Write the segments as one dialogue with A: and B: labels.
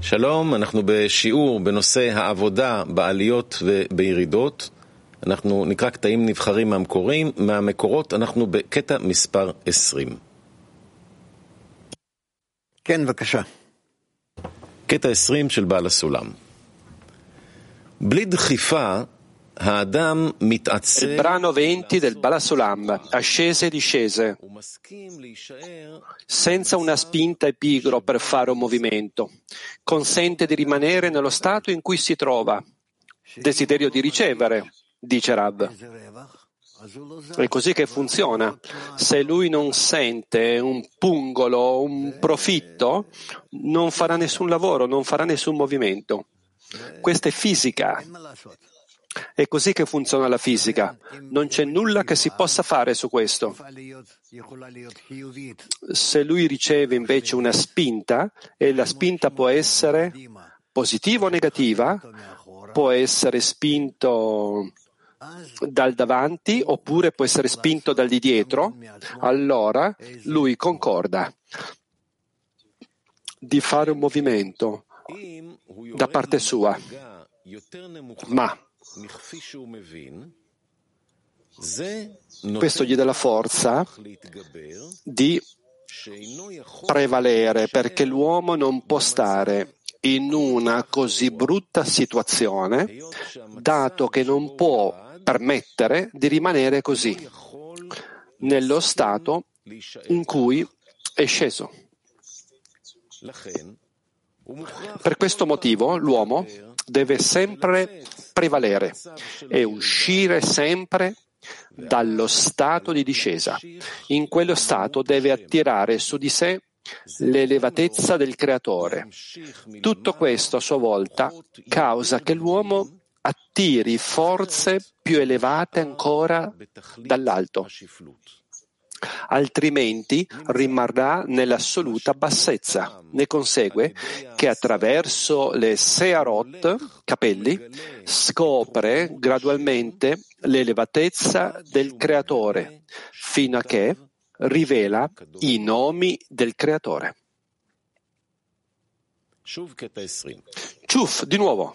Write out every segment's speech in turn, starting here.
A: שלום, אנחנו בשיעור בנושא העבודה בעליות ובירידות. אנחנו נקרא קטעים נבחרים מהמקורים, מהמקורות, אנחנו בקטע מספר 20.
B: כן, בבקשה.
A: קטע 20 של בעל הסולם. בלי דחיפה,
C: Il brano 20 del Balasulam, ascese e discese, senza una spinta epigro per fare un movimento, consente di rimanere nello stato in cui si trova, desiderio di ricevere, dice Rab. È così che funziona. Se lui non sente un pungolo, un profitto, non farà nessun lavoro, non farà nessun movimento. Questa è fisica. È così che funziona la fisica. Non c'è nulla che si possa fare su questo. Se lui riceve invece una spinta, e la spinta può essere positiva o negativa, può essere spinto dal davanti oppure può essere spinto dal di dietro, allora lui concorda di fare un movimento da parte sua. Ma questo gli dà la forza di prevalere perché l'uomo non può stare in una così brutta situazione dato che non può permettere di rimanere così nello stato in cui è sceso. Per questo motivo l'uomo deve sempre prevalere e uscire sempre dallo stato di discesa. In quello stato deve attirare su di sé l'elevatezza del creatore. Tutto questo a sua volta causa che l'uomo attiri forze più elevate ancora dall'alto altrimenti rimarrà nell'assoluta bassezza. Ne consegue che attraverso le searot, capelli, scopre gradualmente l'elevatezza del Creatore, fino a che rivela i nomi del Creatore. Ciuf, di nuovo.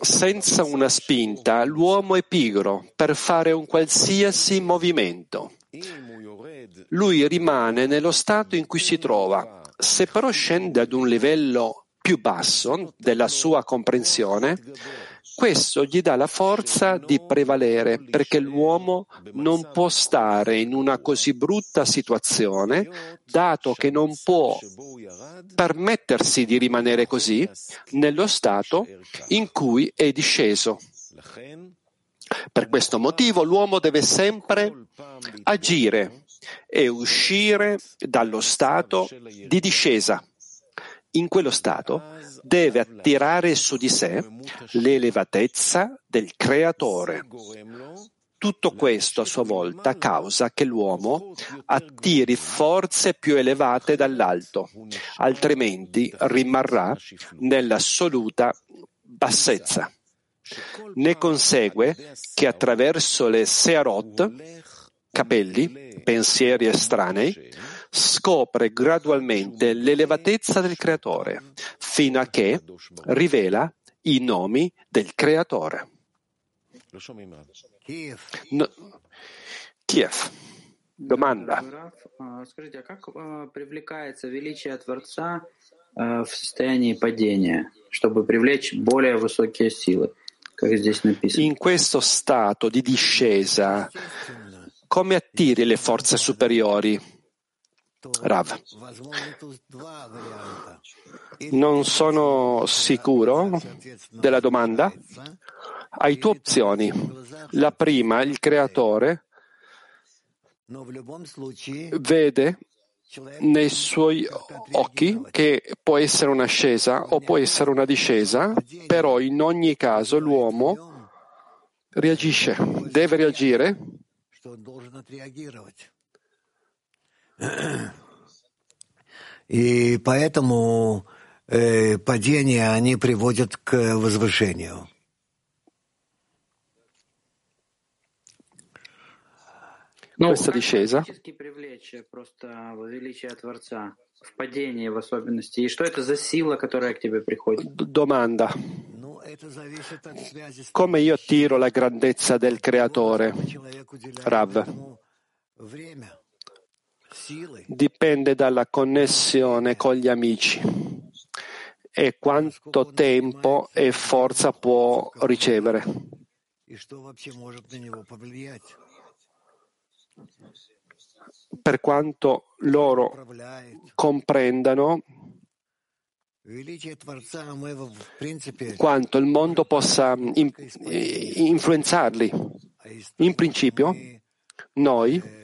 C: Senza una spinta l'uomo è pigro per fare un qualsiasi movimento. Lui rimane nello stato in cui si trova. Se però scende ad un livello più basso della sua comprensione, questo gli dà la forza di prevalere perché l'uomo non può stare in una così brutta situazione, dato che non può permettersi di rimanere così nello stato in cui è disceso. Per questo motivo l'uomo deve sempre agire e uscire dallo stato di discesa. In quello stato deve attirare su di sé l'elevatezza del creatore. Tutto questo a sua volta causa che l'uomo attiri forze più elevate dall'alto, altrimenti rimarrà nell'assoluta bassezza. Ne consegue che attraverso le searot, capelli, pensieri estranei, scopre gradualmente l'elevatezza del Creatore, fino a che rivela i nomi del Creatore. No. Kiev. Domanda. In questo stato di discesa, come attiri le forze superiori? Rav, non sono sicuro della domanda. Hai due opzioni. La prima, il creatore vede nei suoi occhi che può essere un'ascesa o può essere una discesa, però in ogni caso l'uomo reagisce, deve reagire
B: И поэтому э, падения, они приводят к возвышению.
D: Ну,
C: Questa
D: как
C: discesa
D: практически привлечь просто величие Творца в падении в особенности? И что это за сила, которая к тебе приходит?
C: Domanda.
B: Ну, это зависит от связи с
C: Come io attiro la grandezza del creatore? Rav.
B: время.
C: dipende dalla connessione con gli amici e quanto tempo e forza può ricevere. Per quanto loro comprendano quanto il mondo possa influenzarli. In principio, noi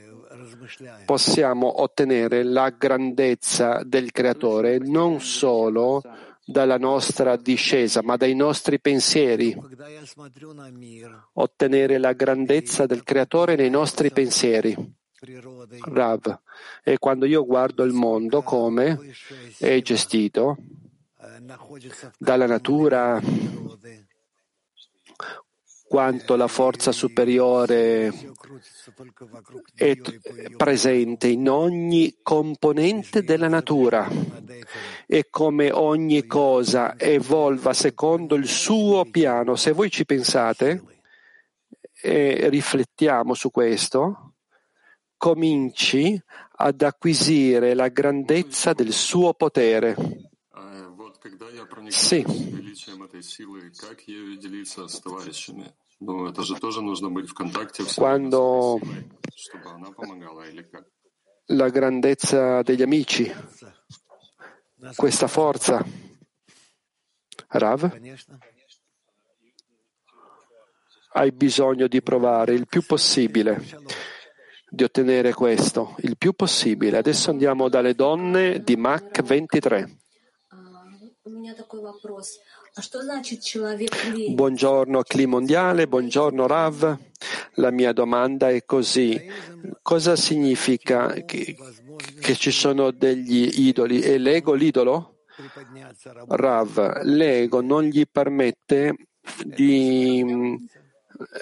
C: possiamo ottenere la grandezza del Creatore non solo dalla nostra discesa, ma dai nostri pensieri. Ottenere la grandezza del Creatore nei nostri pensieri. Rav, e quando io guardo il mondo come è gestito dalla natura, quanto la forza superiore è presente in ogni componente della natura e come ogni cosa evolva secondo il suo piano. Se voi ci pensate e riflettiamo su questo, cominci ad acquisire la grandezza del suo potere. Sì. Quando la grandezza degli amici, questa forza, Rav, hai bisogno di provare il più possibile di ottenere questo, il più possibile. Adesso andiamo dalle donne di Mach 23. Buongiorno Cli Mondiale, buongiorno Rav. La mia domanda è così. Cosa significa che, che ci sono degli idoli? E l'ego l'idolo? Rav, l'ego non gli permette di mm,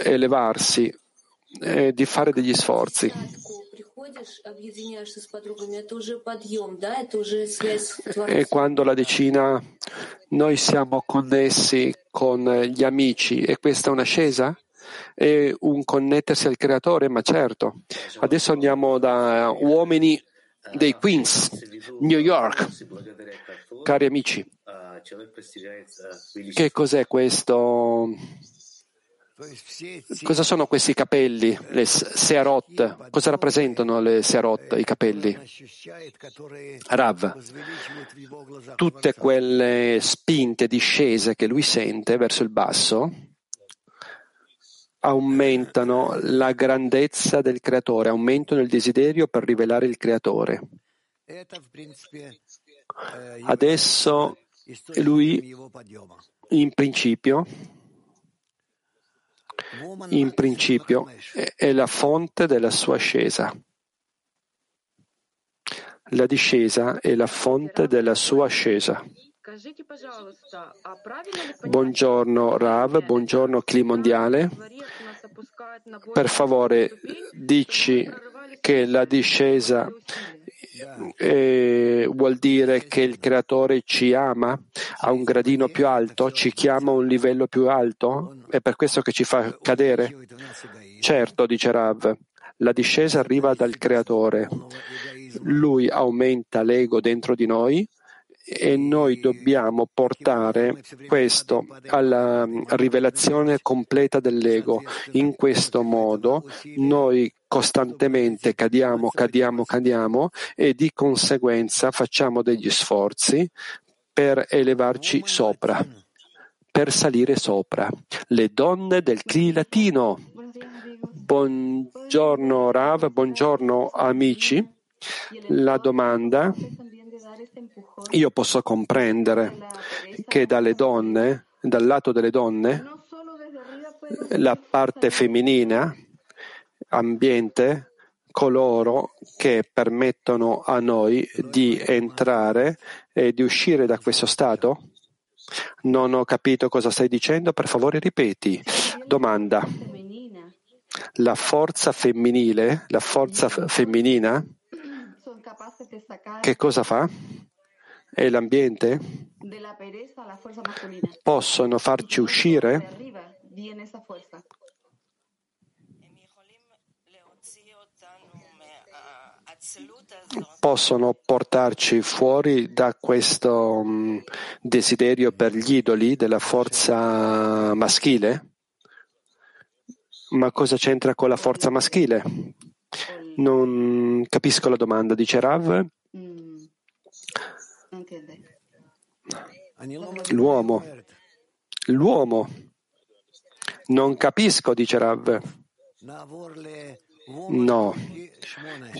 C: elevarsi, eh, di fare degli sforzi. E quando la decina, noi siamo connessi con eh, gli amici, e questa è un'ascesa? È un connettersi al creatore, ma certo. Adesso andiamo da uomini dei Queens, New York. Cari amici, che cos'è questo? Cosa sono questi capelli, le searot? Cosa rappresentano le searot, i capelli? Rav, tutte quelle spinte, discese che lui sente verso il basso aumentano la grandezza del creatore, aumentano il desiderio per rivelare il creatore. Adesso lui, in principio, in principio è la fonte della sua ascesa. La discesa è la fonte della sua ascesa. Buongiorno Rav, buongiorno Cli Mondiale. Per favore dici che la discesa eh, vuol dire che il creatore ci ama a un gradino più alto, ci chiama a un livello più alto? È per questo che ci fa cadere? Certo, dice Rav, la discesa arriva dal creatore. Lui aumenta l'ego dentro di noi e noi dobbiamo portare questo alla mm, rivelazione completa dell'ego. In questo modo noi costantemente cadiamo, cadiamo, cadiamo e di conseguenza facciamo degli sforzi per elevarci sopra, per salire sopra. Le donne del CLI latino. Buongiorno Rav, buongiorno amici. La domanda, io posso comprendere che dalle donne, dal lato delle donne, la parte femminile, ambiente, coloro che permettono a noi di entrare e di uscire da questo stato? Non ho capito cosa stai dicendo, per favore ripeti. Domanda. La forza femminile, la forza femminina, che cosa fa? È l'ambiente? Possono farci uscire? Possono portarci fuori da questo mm, desiderio per gli idoli della forza maschile? Ma cosa c'entra con la forza maschile? Non capisco la domanda, dice Rav. L'uomo. L'uomo. Non capisco, dice Rav. No.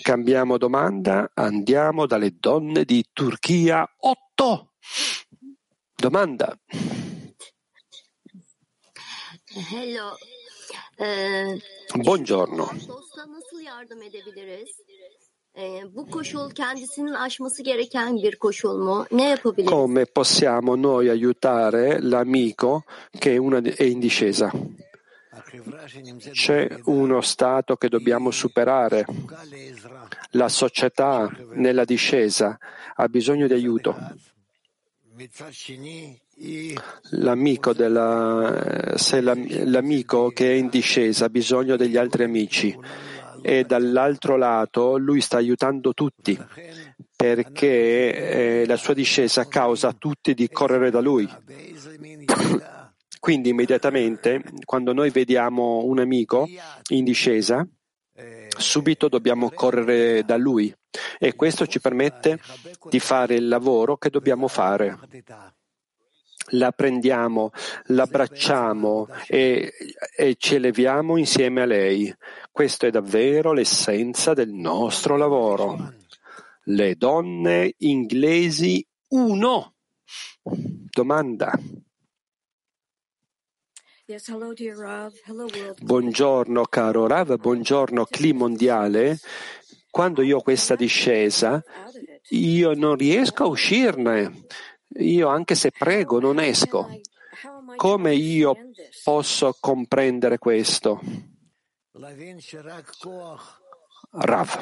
C: Cambiamo domanda, andiamo dalle donne di Turchia 8. Domanda.
E: Hello. Ee,
C: Buongiorno.
E: dosta nasıl yardım edebiliriz? Ee, bu koşul kendisinin aşması gereken bir koşul mu? Ne yapabiliriz?
C: Come possiamo noi aiutare l'amico che è, una, è in discesa? C'è uno stato che dobbiamo superare. La società nella discesa ha bisogno di aiuto. L'amico, della, l'amico che è in discesa ha bisogno degli altri amici e dall'altro lato lui sta aiutando tutti perché eh, la sua discesa causa a tutti di correre da lui. Quindi immediatamente quando noi vediamo un amico in discesa, subito dobbiamo correre da lui e questo ci permette di fare il lavoro che dobbiamo fare. La prendiamo, l'abbracciamo e, e ci eleviamo insieme a lei. Questo è davvero l'essenza del nostro lavoro. Le donne inglesi 1. Domanda.
F: Yes, hello, dear Rav. Hello, world.
C: Buongiorno caro Rav, buongiorno Cli mondiale. Quando io ho questa discesa, io non riesco a uscirne. Io anche se prego non esco. Come io posso comprendere questo? Rav,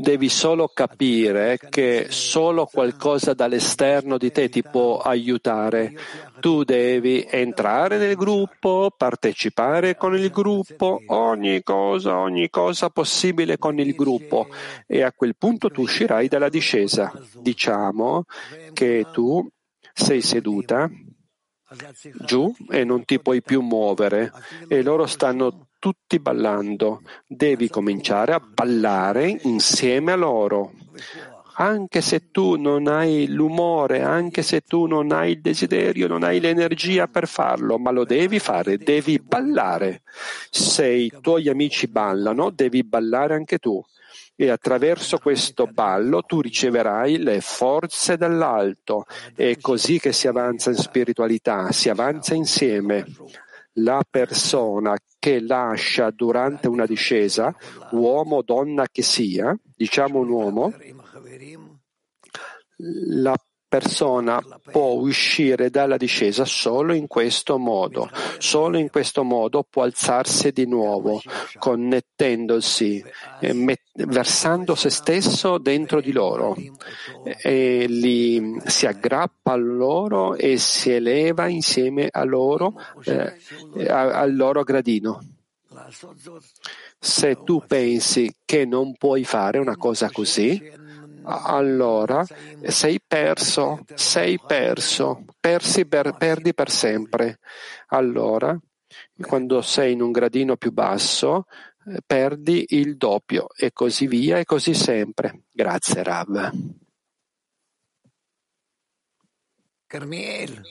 C: devi solo capire che solo qualcosa dall'esterno di te ti può aiutare. Tu devi entrare nel gruppo, partecipare con il gruppo, ogni cosa, ogni cosa possibile con il gruppo e a quel punto tu uscirai dalla discesa. Diciamo che tu sei seduta giù e non ti puoi più muovere e loro stanno tutti ballando. Devi cominciare a ballare insieme a loro. Anche se tu non hai l'umore, anche se tu non hai il desiderio, non hai l'energia per farlo, ma lo devi fare, devi ballare. Se i tuoi amici ballano, devi ballare anche tu. E attraverso questo ballo tu riceverai le forze dall'alto. È così che si avanza in spiritualità, si avanza insieme la persona che lascia durante una discesa, uomo o donna che sia, diciamo un uomo, la persona può uscire dalla discesa solo in questo modo. Solo in questo modo può alzarsi di nuovo, connettendosi, eh, versando se stesso dentro di loro. E li, si aggrappa a loro e si eleva insieme a loro, eh, al loro gradino. Se tu pensi che non puoi fare una cosa così, allora sei perso, sei perso, persi per, perdi per sempre. Allora, quando sei in un gradino più basso, eh, perdi il doppio e così via e così sempre. Grazie Rav.
B: Carmiel.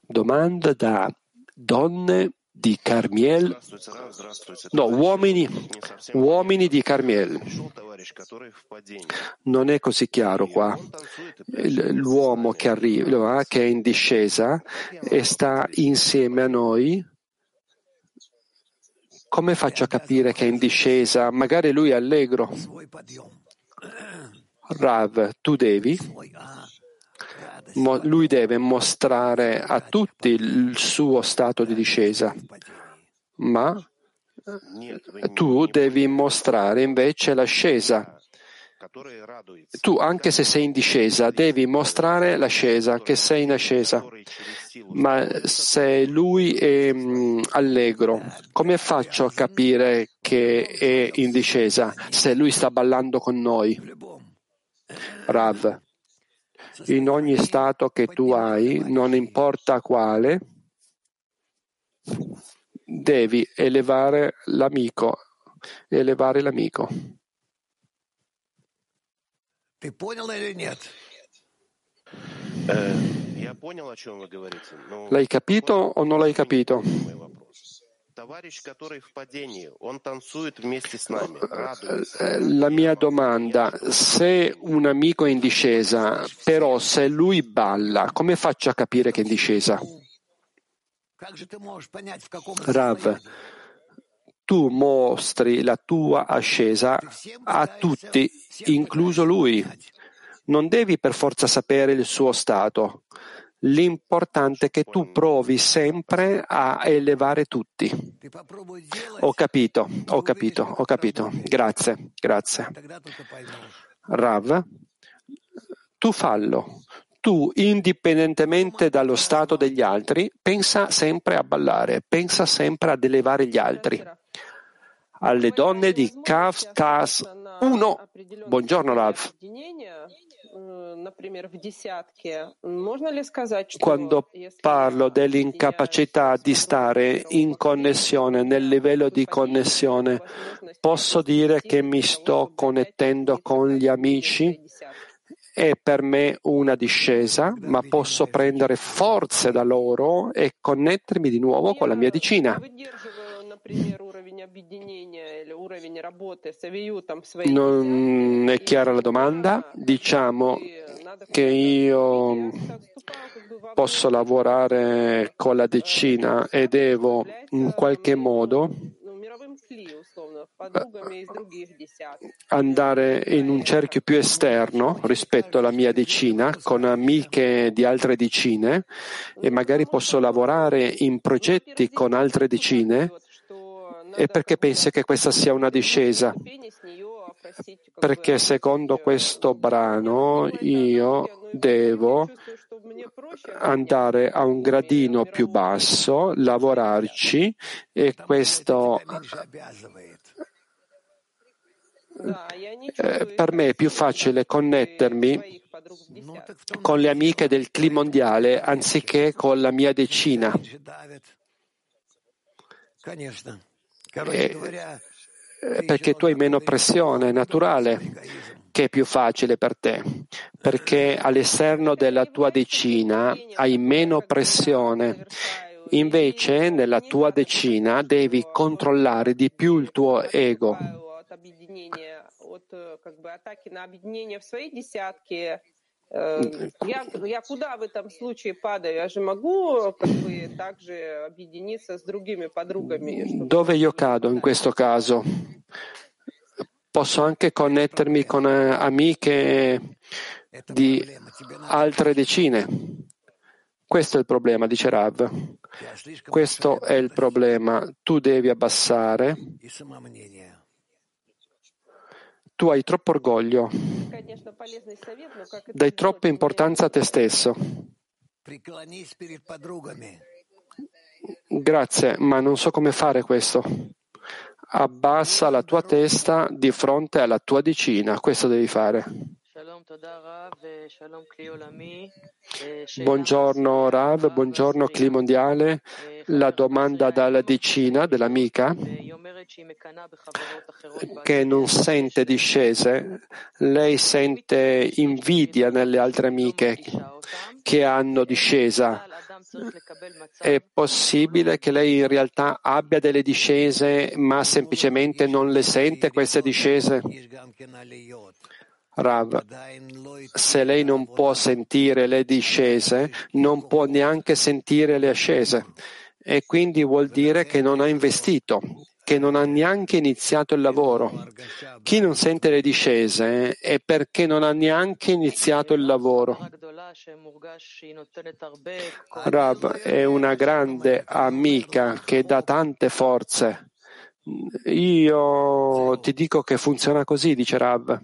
C: Domanda da donne di Carmiel, no, uomini, uomini di Carmiel. Non è così chiaro qua. L'uomo che arriva, che è in discesa e sta insieme a noi, come faccio a capire che è in discesa? Magari lui è allegro. Rav, tu devi, lui deve mostrare a tutti il suo stato di discesa. ma tu devi mostrare invece l'ascesa. Tu, anche se sei in discesa, devi mostrare l'ascesa, che sei in ascesa. Ma se lui è mm, allegro, come faccio a capire che è in discesa se lui sta ballando con noi? Rav, in ogni stato che tu hai, non importa quale, devi elevare l'amico, elevare l'amico.
B: Ты понял или нет?
C: L'hai capito o non l'hai capito? Э, э, la mia domanda, se un amico è in discesa, però se lui balla, come faccio a capire che è in discesa? Rav, tu mostri la tua ascesa a tutti, incluso lui. Non devi per forza sapere il suo stato. L'importante è che tu provi sempre a elevare tutti. Ho capito, ho capito, ho capito. Grazie, grazie. Rav, tu fallo. Tu, indipendentemente dallo stato degli altri, pensa sempre a ballare, pensa sempre ad elevare gli altri. Alle donne di Kaftas 1. Buongiorno, Rav. Quando parlo dell'incapacità di stare in connessione, nel livello di connessione, posso dire che mi sto connettendo con gli amici? È per me una discesa, ma posso prendere forze da loro e connettermi di nuovo con la mia vicina. Non è chiara la domanda? Diciamo che io posso lavorare con la decina e devo in qualche modo andare in un cerchio più esterno rispetto alla mia decina con amiche di altre decine e magari posso lavorare in progetti con altre decine e perché pensi che questa sia una discesa? Perché secondo questo brano io devo andare a un gradino più basso, lavorarci e questo eh, per me è più facile connettermi con le amiche del clima mondiale anziché con la mia decina eh, perché tu hai meno pressione naturale che è più facile per te, perché all'esterno della tua decina hai meno pressione. Invece nella tua decina devi controllare di più il tuo ego.
G: от объединения, от э, как бы атаки на объединение в своей десятке. Э, Я, я куда в этом случае падаю? Я же могу как бы также объединиться с другими подругами. чтобы-
C: Dove io cado in questo caso? Posso anche connettermi con eh, amiche
B: это
C: di
B: проблема. Тебе надо
C: altre decine. Questo è il problema, dice Rav.
B: тебя слишком
C: Questo
B: большая
C: è il
B: гордость
C: problema. Tu devi abbassare. tu hai troppo orgoglio, dai troppa importanza a te stesso. Grazie, ma non so come fare questo. Abbassa la tua testa di fronte alla tua decina, questo devi fare. Buongiorno Rav, buongiorno Cli Mondiale. La domanda dalla decina dell'amica che non sente discese, lei sente invidia nelle altre amiche che hanno discesa. È possibile che lei in realtà abbia delle discese ma semplicemente non le sente queste discese? Rav, se lei non può sentire le discese, non può neanche sentire le ascese e quindi vuol dire che non ha investito, che non ha neanche iniziato il lavoro. Chi non sente le discese è perché non ha neanche iniziato il lavoro. Rav è una grande amica che dà tante forze. Io ti dico che funziona così, dice Rav.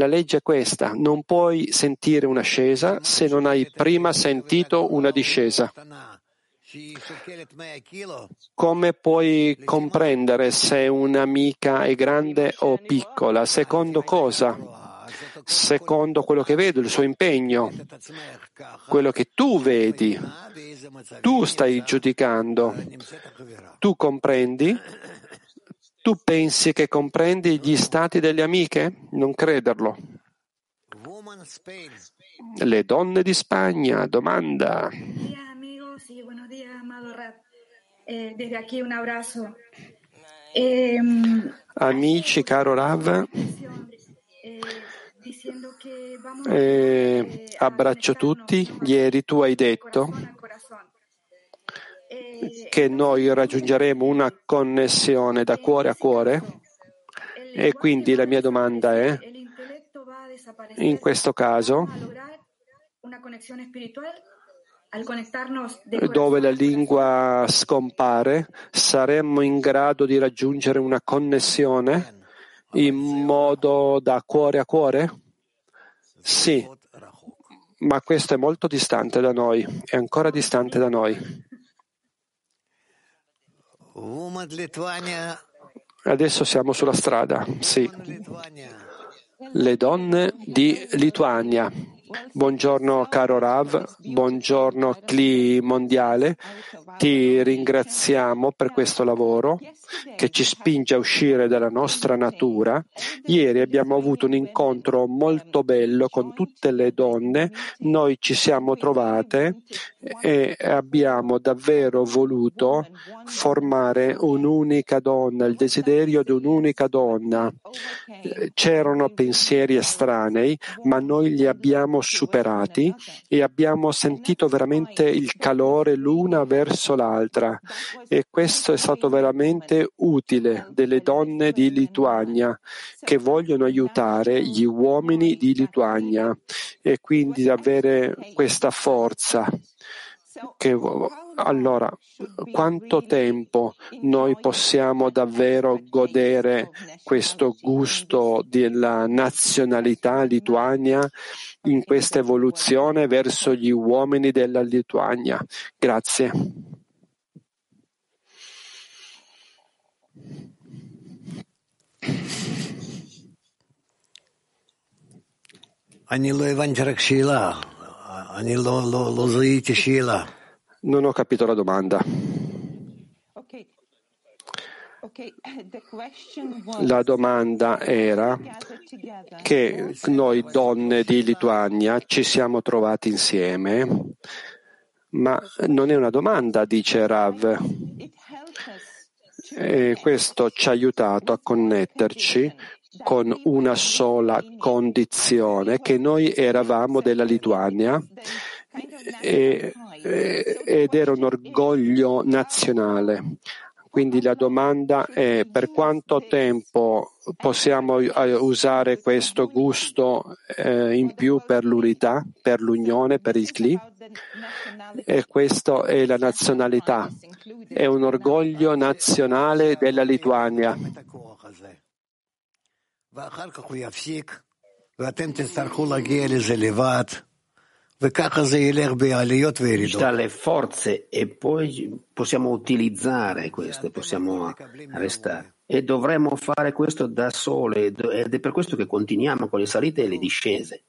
C: La legge è questa, non puoi sentire un'ascesa se non hai prima sentito una discesa. Come puoi comprendere se un'amica è grande o piccola? Secondo cosa? Secondo quello che vedo, il suo impegno, quello che tu vedi, tu stai giudicando, tu comprendi tu pensi che comprendi gli stati delle amiche? Non crederlo. Le donne di Spagna, domanda. Amici, caro Rav, eh, abbraccio tutti. Ieri tu hai detto che noi raggiungeremo una connessione da cuore a cuore e quindi la mia domanda è, in questo caso, dove la lingua scompare, saremmo in grado di raggiungere una connessione in modo da cuore a cuore? Sì, ma questo è molto distante da noi, è ancora distante da noi. Adesso siamo sulla strada, sì. Le donne di Lituania. Buongiorno caro Rav, buongiorno CLI mondiale. Ti ringraziamo per questo lavoro che ci spinge a uscire dalla nostra natura. Ieri abbiamo avuto un incontro molto bello con tutte le donne. Noi ci siamo trovate e abbiamo davvero voluto formare un'unica donna, il desiderio di un'unica donna. C'erano pensieri estranei, ma noi li abbiamo superati e abbiamo sentito veramente il calore l'una verso l'altra e questo è stato veramente utile delle donne di Lituania che vogliono aiutare gli uomini di Lituania e quindi avere questa forza. Che, allora, quanto tempo noi possiamo davvero godere questo gusto della nazionalità lituania in questa evoluzione verso gli uomini della Lituania? Grazie. Non ho capito la domanda. La domanda era che noi donne di Lituania ci siamo trovati insieme, ma non è una domanda, dice Rav. E questo ci ha aiutato a connetterci con una sola condizione, che noi eravamo della Lituania e, ed era un orgoglio nazionale. Quindi la domanda è per quanto tempo possiamo usare questo gusto eh, in più per l'unità, per l'unione, per il CLI? E questa è la nazionalità, è un orgoglio nazionale della Lituania.
H: Ci le forze e poi possiamo utilizzare queste, possiamo restare. E dovremmo fare questo da sole ed è per questo che continuiamo con le salite e le discese.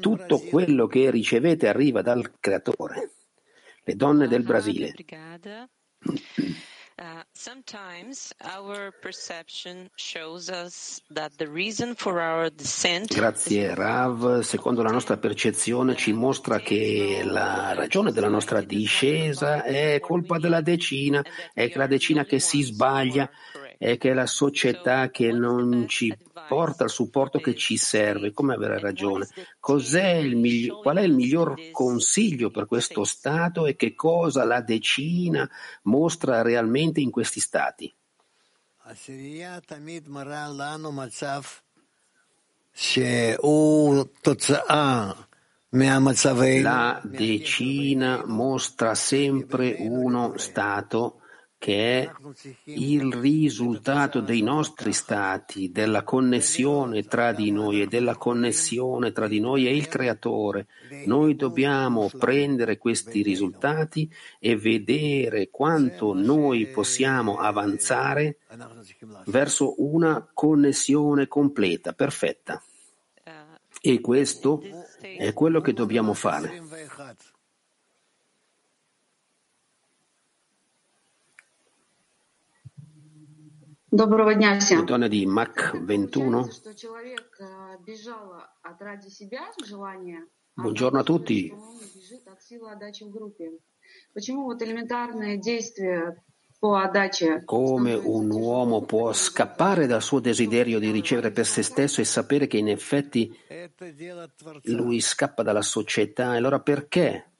H: Tutto quello che ricevete arriva dal Creatore. Le donne del Brasile.
I: Uh, sometimes our perception shows us that the reason for our descent
H: Grazie Rav, secondo la nostra percezione ci mostra che la ragione della nostra discesa è colpa della decina, è la decina che si sbaglia, è che la società che non ci porta il supporto che ci serve. Come avere ragione? Cos'è migli- qual è il miglior consiglio per questo Stato e che cosa la decina mostra realmente in questi Stati? La decina mostra sempre uno Stato che è il risultato dei nostri stati, della connessione tra di noi e della connessione tra di noi e il creatore. Noi dobbiamo prendere questi risultati e vedere quanto noi possiamo avanzare verso una connessione completa, perfetta. E questo è quello che dobbiamo fare.
J: Доброго дня всем.
H: Donna di Mach 21.
J: Что человек э, бежал от ради себя желания, а
H: Buongiorno a
J: оказывается,
H: tutti.
J: что он бежит от силы отдачи в группе. Почему вот элементарные действия по отдаче
H: Come un uomo può scappare dal suo desiderio di ricevere per se stesso e sapere che in effetti lui scappa dalla società. E allora perché?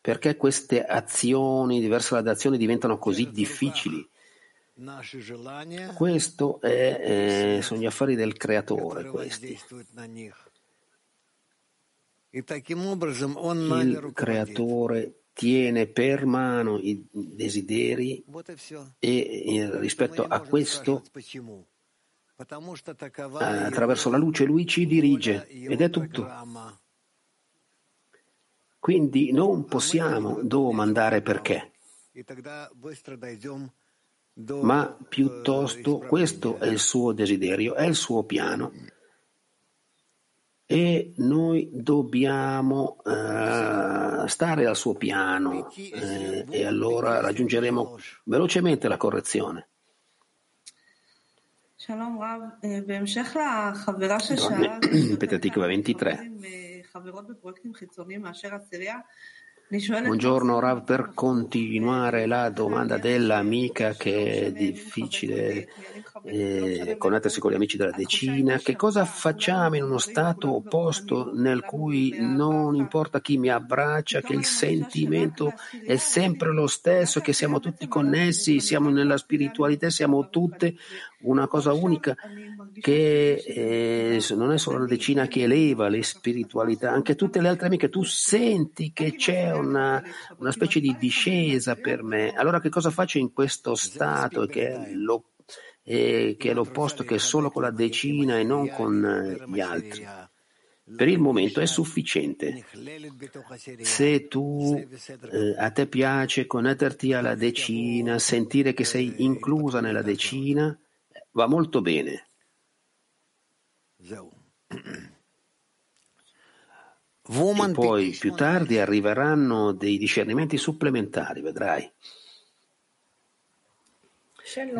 H: Perché queste azioni diverse dalle diventano così difficili? Questo è, eh, sono gli affari del creatore, questi. Il creatore tiene per mano i desideri e eh, rispetto a questo attraverso la luce lui ci dirige. ed è tutto. Quindi non possiamo domandare perché, ma piuttosto questo è il suo desiderio, è il suo piano e noi dobbiamo eh, stare al suo piano eh, e allora raggiungeremo velocemente la correzione.
K: Shalom
H: Rav, Petatico 23.
K: Diciamo
H: Buongiorno Rav, per continuare la domanda dell'amica che è difficile eh, connettersi con gli amici della decina, che cosa facciamo in uno stato opposto nel cui non importa chi mi abbraccia, che il sentimento è sempre lo stesso, che siamo tutti connessi, siamo nella spiritualità, siamo tutte una cosa unica che eh, non è solo la decina che eleva le spiritualità, anche tutte le altre amiche, tu senti che c'è una, una specie di discesa per me. Allora che cosa faccio in questo stato che è, lo, eh, che è l'opposto, che è solo con la decina e non con eh, gli altri? Per il momento è sufficiente. Se tu eh, a te piace connetterti alla decina, sentire che sei inclusa nella decina, va molto bene. E poi più tardi arriveranno dei discernimenti supplementari, vedrai.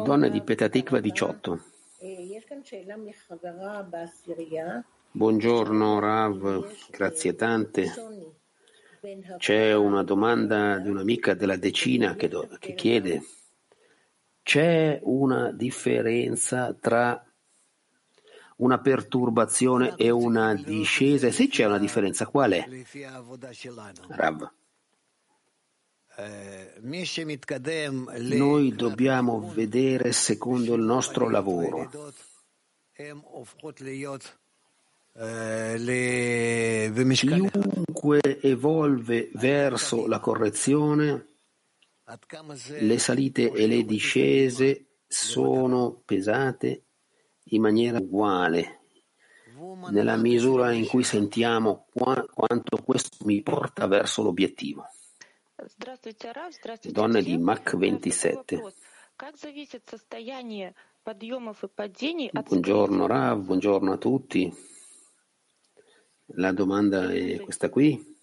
H: Donne di Petatikva 18. Buongiorno Rav, grazie tante. C'è una domanda di un'amica della decina che, do- che chiede, c'è una differenza tra una perturbazione e una discesa? Se c'è una differenza, qual è? Rav. Noi dobbiamo vedere secondo il nostro lavoro. Chiunque evolve verso la correzione, le salite e le discese sono pesate in maniera uguale, nella misura in cui sentiamo quanto questo mi porta verso l'obiettivo. Donne di Mach 27. Buongiorno Rav, buongiorno a tutti. La domanda è questa qui.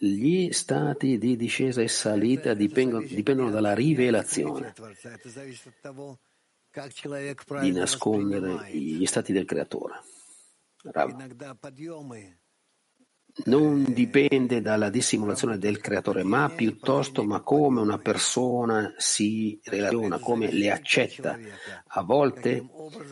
H: Gli stati di discesa e salita dipendono, dipendono dalla rivelazione, di nascondere gli stati del creatore. Rav. Non dipende dalla dissimulazione del creatore, ma piuttosto ma come una persona si relaziona, come le accetta. A volte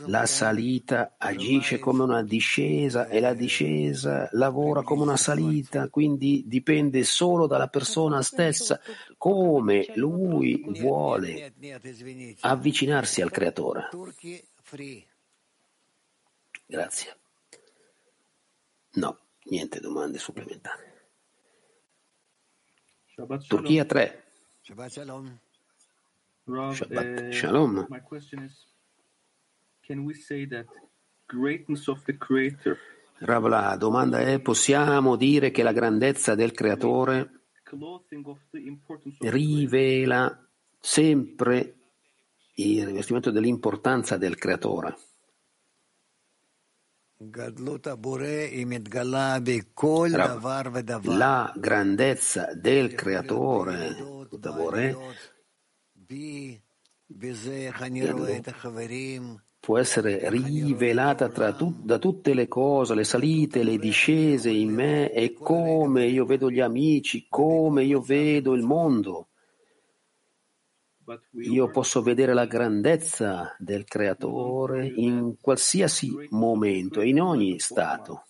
H: la salita agisce come una discesa e la discesa lavora come una salita, quindi dipende solo dalla persona stessa, come lui vuole avvicinarsi al creatore. Grazie. No. Niente domande supplementari.
L: Shabbat
H: Turchia 3.
B: Shabbat Shalom.
L: Rav,
H: Shabbat
L: uh,
H: Shalom.
L: My question is, can we say that greatness of the Creator,
H: Rav, la domanda è, possiamo dire che la grandezza del creatore rivela sempre il rivestimento dell'importanza del creatore? La grandezza del creatore Boré, può essere rivelata tra tu- da tutte le cose, le salite, le discese in me e come io vedo gli amici, come io vedo il mondo. Io posso vedere la grandezza del creatore in qualsiasi momento e in ogni stato.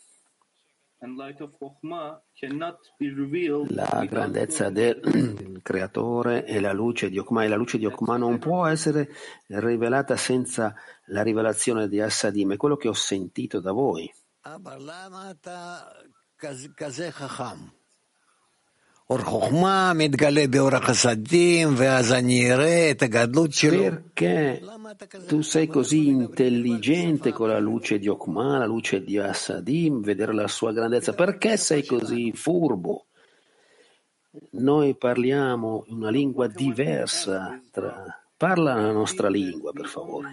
H: La grandezza del creatore è la luce di Okma e la luce di Okma non può essere rivelata senza la rivelazione di Assadim, è quello che ho sentito da voi. Perché tu sei così intelligente con la luce di Okma, la luce di Assadim, vedere la sua grandezza? Perché sei così furbo? Noi parliamo una lingua diversa. tra- Parla la nostra lingua, per favore.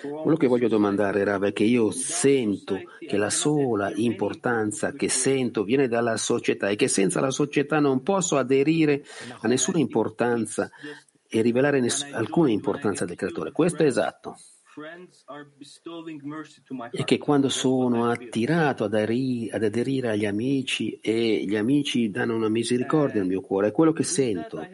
H: Quello che voglio domandare, Rav, è che io sento che la sola importanza che sento viene dalla società e che senza la società non posso aderire a nessuna importanza e rivelare ness- alcuna importanza del creatore. Questo è esatto. E che quando sono attirato ad, ari- ad aderire agli amici e gli amici danno una misericordia al mio cuore, è quello che sento.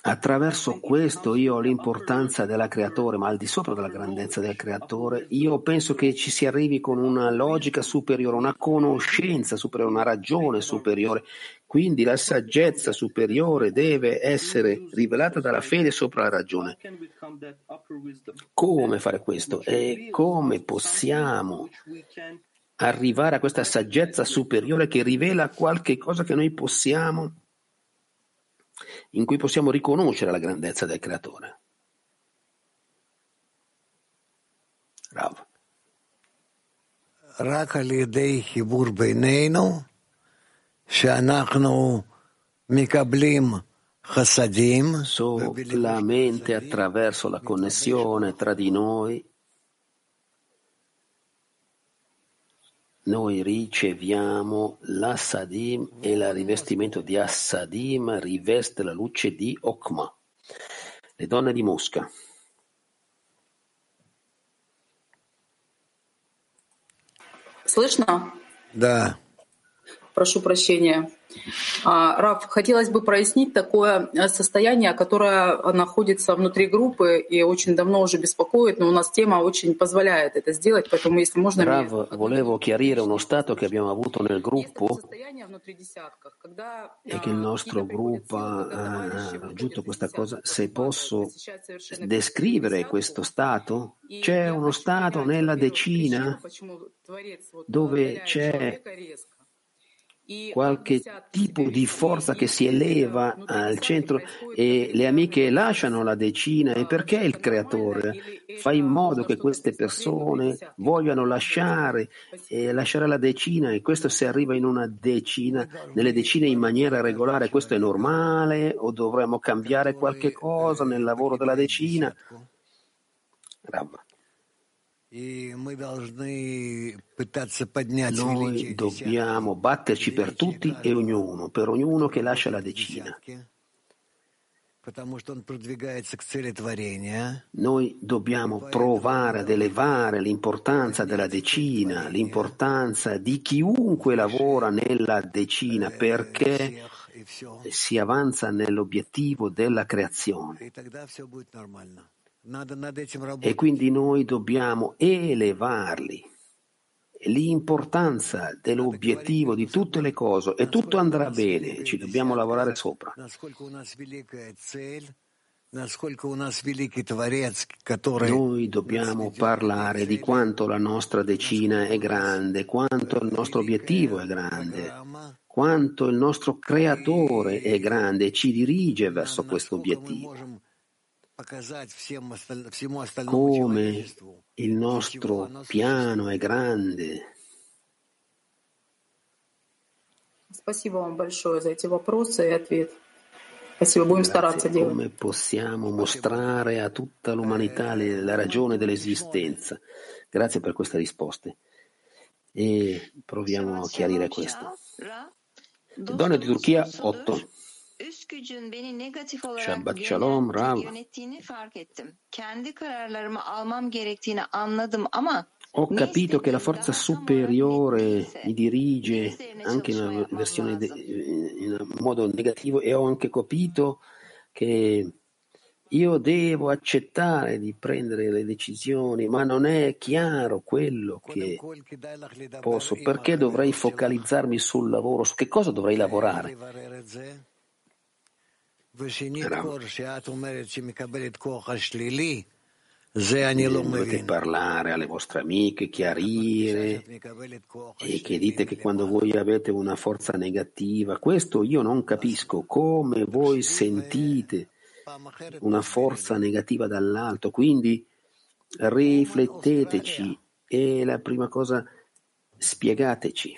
H: Attraverso questo io ho l'importanza della creatore, ma al di sopra della grandezza del creatore, io penso che ci si arrivi con una logica superiore, una conoscenza superiore, una ragione superiore. Quindi la saggezza superiore deve essere rivelata dalla fede sopra la ragione. Come fare questo? E come possiamo arrivare a questa saggezza superiore che rivela qualche cosa che noi possiamo, in cui possiamo riconoscere la grandezza del Creatore?
B: Bravo. Rakali dei Hibur Beinenu
H: solamente attraverso la connessione tra di noi, noi riceviamo l'assadim e il rivestimento di assadim riveste la luce di Okma. Le donne di Mosca.
M: Слышно?
B: да.
M: Прошу прощения. А, Раф, хотелось бы прояснить такое э, состояние, которое находится внутри группы и очень давно уже беспокоит, но у нас тема очень позволяет это сделать, поэтому если можно мне
H: Rav, volevo chiarire uno stato che abbiamo avuto nel gruppo e che il nostro gruppo ha raggiunto questa cosa. Se posso descrivere questo stato, c'è uno stato nella decina dove c'è qualche tipo di forza che si eleva al centro e le amiche lasciano la decina. E perché il creatore fa in modo che queste persone vogliano lasciare e lasciare la decina e questo se arriva in una decina, nelle decine in maniera regolare, questo è normale? O dovremmo cambiare qualche cosa nel lavoro della decina? Rav. Noi dobbiamo batterci per tutti e ognuno, per ognuno che lascia la decina. Noi dobbiamo provare ad elevare l'importanza della decina, l'importanza di chiunque lavora nella decina, perché si avanza nell'obiettivo della creazione. E quindi noi dobbiamo elevarli l'importanza dell'obiettivo di tutte le cose e tutto andrà bene, ci dobbiamo lavorare sopra. Noi dobbiamo parlare di quanto la nostra decina è grande, quanto il nostro obiettivo è grande, quanto il nostro creatore è grande e ci dirige verso questo obiettivo come il nostro piano è grande.
M: Спасибо вам большое за эти вопросы и ответ. Спасибо, будем стараться
H: Grazie.
M: делать.
H: Come possiamo mostrare a tutta l'umanità le- la ragione dell'esistenza? Grazie per queste risposte. E proviamo a chiarire questo. Donne di Turchia 8.
N: Üst gücün beni negatif olarak
H: shalom, Rav.
N: yönettiğini fark ettim. Kendi kararlarımı almam gerektiğini anladım ama
H: Ho capito che la forza superiore mi dirige anche in una versione de- in un modo negativo e ho anche capito che io devo accettare di prendere le decisioni, ma non è chiaro quello che posso. Perché dovrei focalizzarmi sul lavoro? Su che cosa dovrei lavorare? Dovete parlare alle vostre amiche, chiarire e che dite che quando voi avete una forza negativa, questo io non capisco come voi sentite una forza negativa dall'alto, quindi rifletteteci e la prima cosa spiegateci.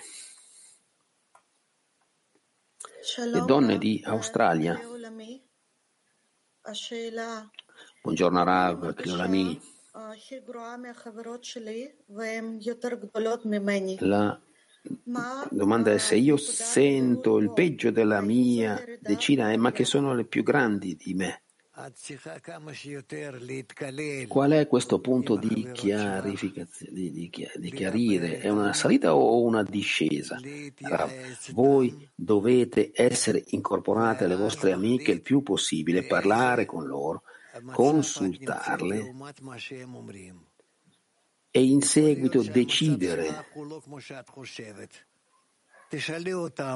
H: Le donne di Australia. Buongiorno Rav, Kilolami. La domanda è se io sento il peggio della mia decina, eh, ma che sono le più grandi di me. Qual è questo punto di di, di di chiarire? È una salita o una discesa? Voi dovete essere incorporate alle vostre amiche il più possibile, parlare con loro, consultarle e in seguito decidere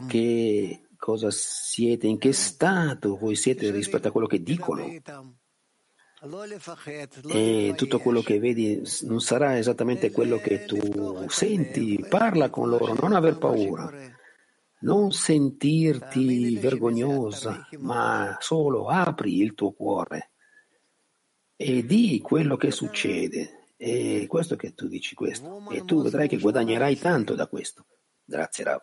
H: che cosa siete, in che stato voi siete rispetto a quello che dicono. E tutto quello che vedi non sarà esattamente quello che tu senti. Parla con loro, non aver paura. Non sentirti vergognosa, ma solo apri il tuo cuore e di quello che succede. E questo che tu dici questo. E tu vedrai che guadagnerai tanto da questo. Grazie, Rav.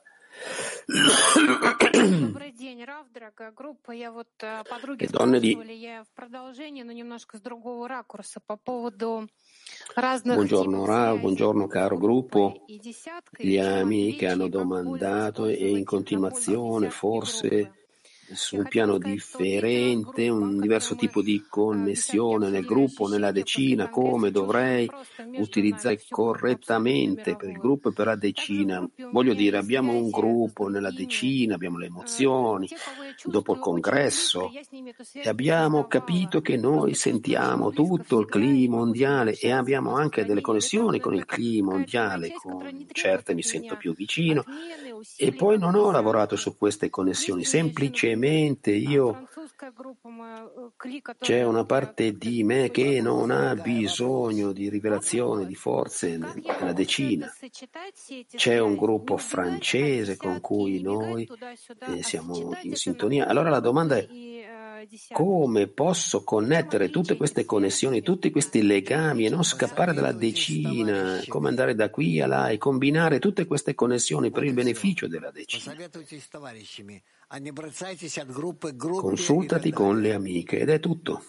H: Le donne di... Buongiorno Rav, buongiorno caro gruppo. Gli amici hanno domandato e in continuazione forse su un piano differente, un diverso tipo di connessione nel gruppo, nella decina, come dovrei utilizzare correttamente per il gruppo e per la decina. Voglio dire, abbiamo un gruppo nella decina, abbiamo le emozioni, dopo il congresso e abbiamo capito che noi sentiamo tutto il clima mondiale e abbiamo anche delle connessioni con il clima mondiale, con certe mi sento più vicino e poi non ho lavorato su queste connessioni, semplicemente io c'è una parte di me che non ha bisogno di rivelazione, di forze nella decina. C'è un gruppo francese con cui noi eh, siamo in sintonia. Allora la domanda è come posso connettere tutte queste connessioni, tutti questi legami e non scappare dalla decina, come andare da qui a là e combinare tutte queste connessioni per il beneficio della decina. Consultati con le amiche ed è tutto.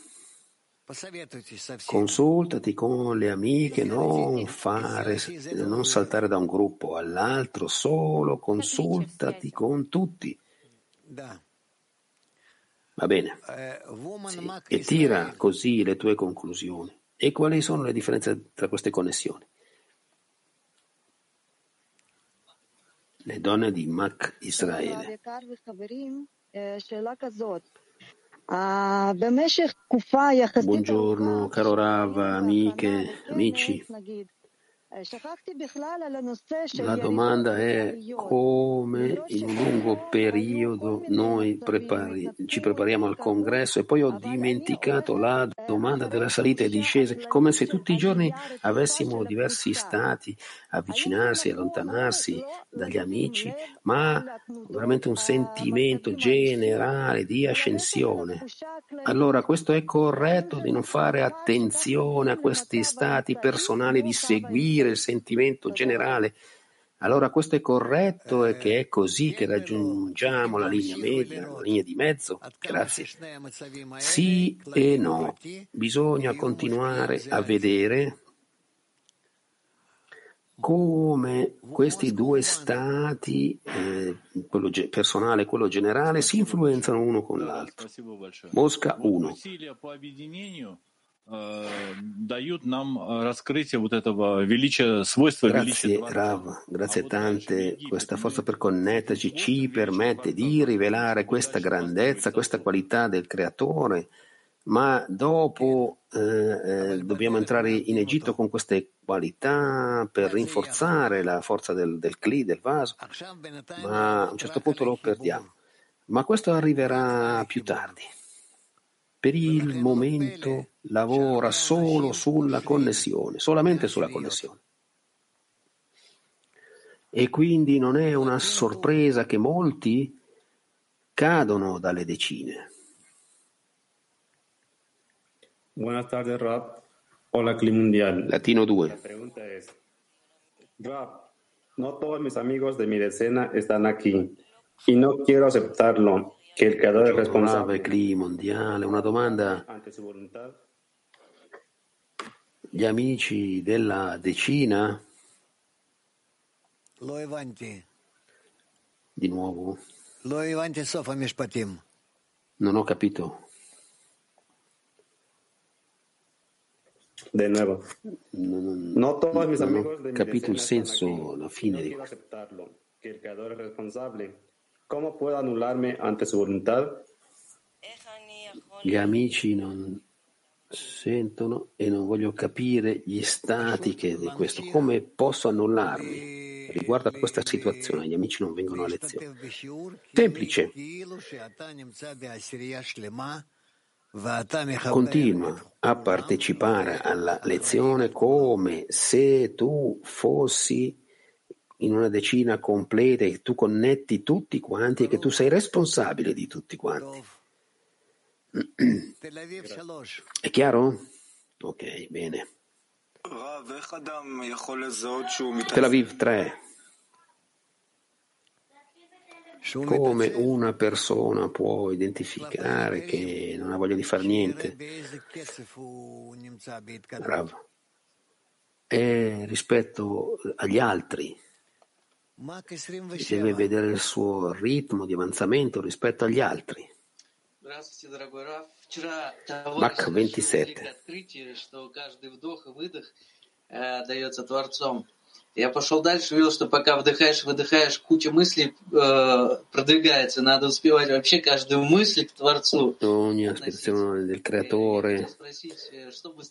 H: Consultati con le amiche, non fare, non saltare da un gruppo all'altro, solo consultati con tutti. Va bene. Sì. E tira così le tue conclusioni. E quali sono le differenze tra queste connessioni? Le donne di Mac Israele. Buongiorno, caro Rav, amiche, amici. La domanda è come in un lungo periodo noi prepari, ci prepariamo al congresso. E poi ho dimenticato la domanda della salita e discesa, come se tutti i giorni avessimo diversi stati, avvicinarsi, allontanarsi dagli amici, ma veramente un sentimento generale di ascensione. Allora questo è corretto di non fare attenzione a questi stati personali, di seguire il sentimento generale. Allora questo è corretto e che è così che raggiungiamo la linea media, la linea di mezzo? Grazie. Sì e no. Bisogna continuare a vedere come questi due stati, eh, quello personale e quello generale, si influenzano uno con l'altro. Mosca 1. Grazie Rav, grazie tante, questa forza per connetterci ci permette di rivelare questa grandezza, questa qualità del creatore, ma dopo eh, eh, dobbiamo entrare in Egitto con queste qualità per rinforzare la forza del, del cli, del vaso, ma a un certo punto lo perdiamo. Ma questo arriverà più tardi. Per il momento lavora solo sulla connessione, solamente sulla connessione. E quindi non è una sorpresa che molti cadono dalle decine.
O: Buenas tardes, Rap. Hola, Clima Mundial.
H: Latino 2.
O: La pregunta es, Rap, no todos mis amigos de mi decena están aquí y no quiero aceptarlo che il creatore è responsabile.
H: Clima mondiale, una domanda. Gli amici della decina? Di nuovo? Ho capito.
O: De nuevo.
H: Non,
O: no todos
H: non
O: mi
H: capito il senso, la fine di questo. Gli amici non sentono e non voglio capire gli stati che di questo. Come posso annullarmi riguardo a questa situazione? Gli amici non vengono a lezione. Semplice. Continua a partecipare alla lezione come se tu fossi in una decina completa e tu connetti tutti quanti e che tu sei responsabile di tutti quanti. È chiaro? Ok, bene. Tel Aviv 3. Come una persona può identificare che non ha voglia di fare niente? Bravo. E rispetto agli altri, deve vedere il suo ritmo di avanzamento rispetto agli altri.
P: Mach
H: 27.
P: Я пошел дальше, увидел, что пока вдыхаешь, выдыхаешь, куча мыслей э, продвигается. Надо успевать вообще каждую мысль к Творцу.
H: Del creatore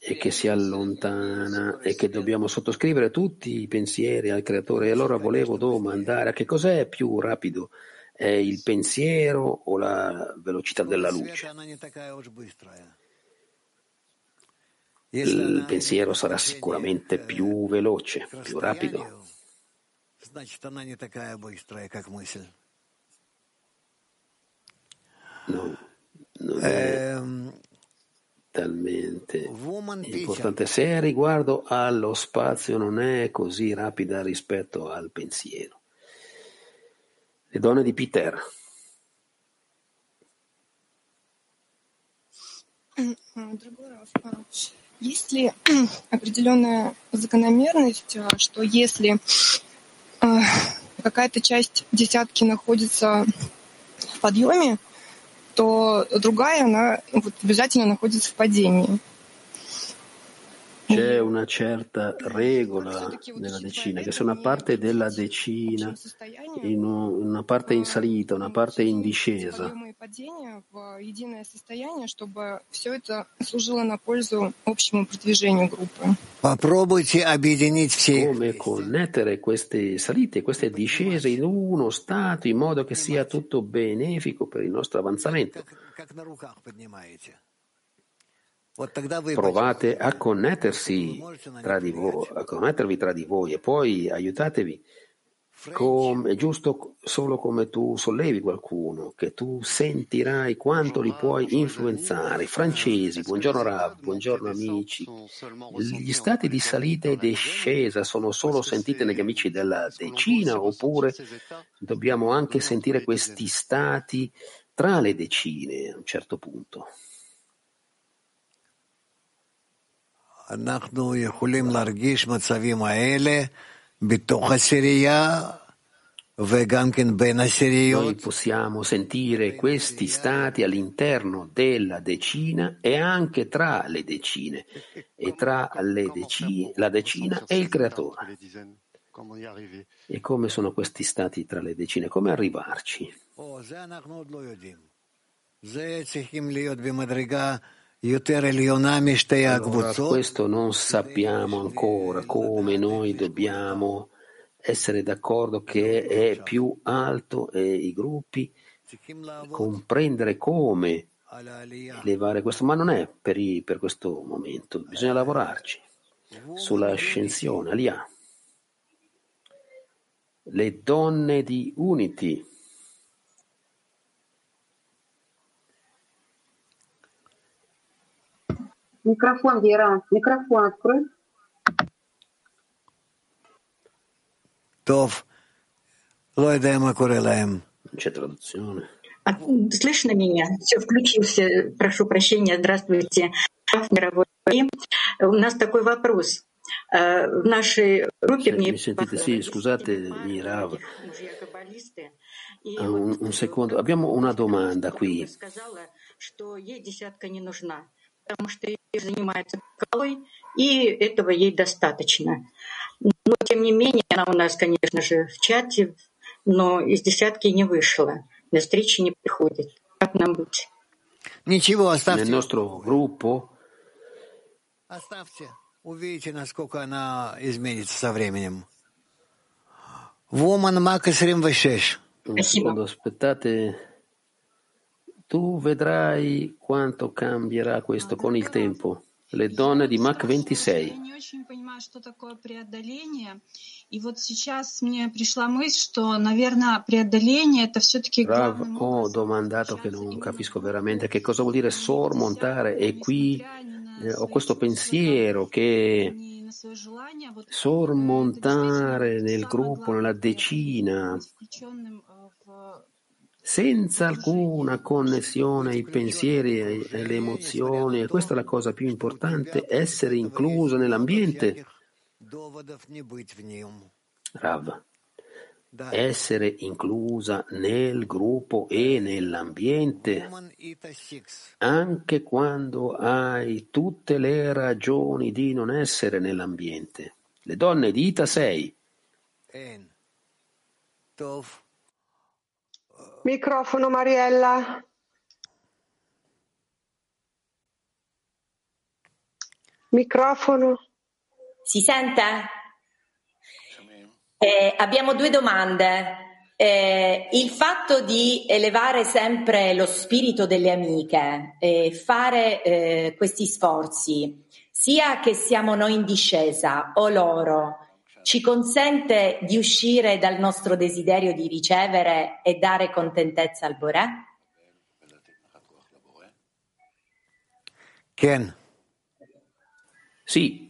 H: e che si allontana e che dobbiamo sottoscrivere tutti i pensieri al creatore. E allora volevo domandare a che cos'è più rapido? È il pensiero o la velocità della luce? Il pensiero sarà sicuramente più veloce, più rapido. No, non è talmente importante. Se riguardo allo spazio non è così rapida rispetto al pensiero. Le donne di Peter.
Q: Дорогой Раф, а Есть ли определенная закономерность, а, что если а, какая-то часть десятки находится в подъеме, то другая, она вот обязательно находится в падении.
H: C'è una certa regola nella decina, che se una parte della decina in una parte in salita, una parte in discesa. Come connettere queste salite, queste discese in uno stato in modo che sia tutto benefico per il nostro avanzamento. Provate a connettersi tra di voi, a connettervi tra di voi e poi aiutatevi Com- è giusto solo come tu sollevi qualcuno, che tu sentirai quanto li puoi influenzare. Francesi, buongiorno Rav, buongiorno amici. Gli stati di salita e discesa sono solo sentiti negli amici della decina oppure dobbiamo anche sentire questi stati tra le decine a un certo punto?
B: אנחנו יכולים להרגיש מצבים האלה
H: noi possiamo sentire questi stati all'interno della decina e anche tra le decine, e tra decine, la decina e il creatore. E come sono questi stati tra le decine? Come arrivarci? Allora, questo non sappiamo ancora come noi dobbiamo essere d'accordo che è più alto e i gruppi comprendere come elevare questo, ma non è per, i, per questo momento, bisogna lavorarci sull'ascensione, Alia. Le donne di Unity.
R: Микрофон, Вера, микрофон открой.
H: Тов, лойдаема курелаем.
S: А, слышно меня? Все, включился. Прошу прощения. Здравствуйте. Мировой. У нас такой вопрос. Э, в нашей группе мне...
H: Scusate, Mirav. Un, un secondo. Abbiamo una domanda qui.
S: Сказала, что ей десятка не нужна потому что ей занимается калой, и этого ей достаточно. Но, тем не менее, она у нас, конечно же, в чате, но из десятки не вышла, на встречи не приходит. Как нам быть?
B: Ничего, оставьте.
H: gruppo
B: Оставьте. Увидите, насколько она изменится со временем. Woman Mac 26.
H: Un secondo, aspettate. Tu vedrai quanto cambierà questo con il tempo. Le donne di Mach 26. Rav, ho domandato che non capisco veramente che cosa vuol dire sormontare. e qui eh, ho questo pensiero che sormontare nel gruppo, nella decina, senza alcuna connessione ai pensieri e alle emozioni, e questa è la cosa più importante, essere incluso nell'ambiente. Rav, essere inclusa nel gruppo e nell'ambiente, anche quando hai tutte le ragioni di non essere nell'ambiente. Le donne di Ita 6.
T: Microfono Mariella. Microfono.
U: Si sente? Eh, abbiamo due domande. Eh, il fatto di elevare sempre lo spirito delle amiche, e fare eh, questi sforzi, sia che siamo noi in discesa o loro, ci consente di uscire dal nostro desiderio di ricevere e dare contentezza al Boré?
B: כן.
H: Sì,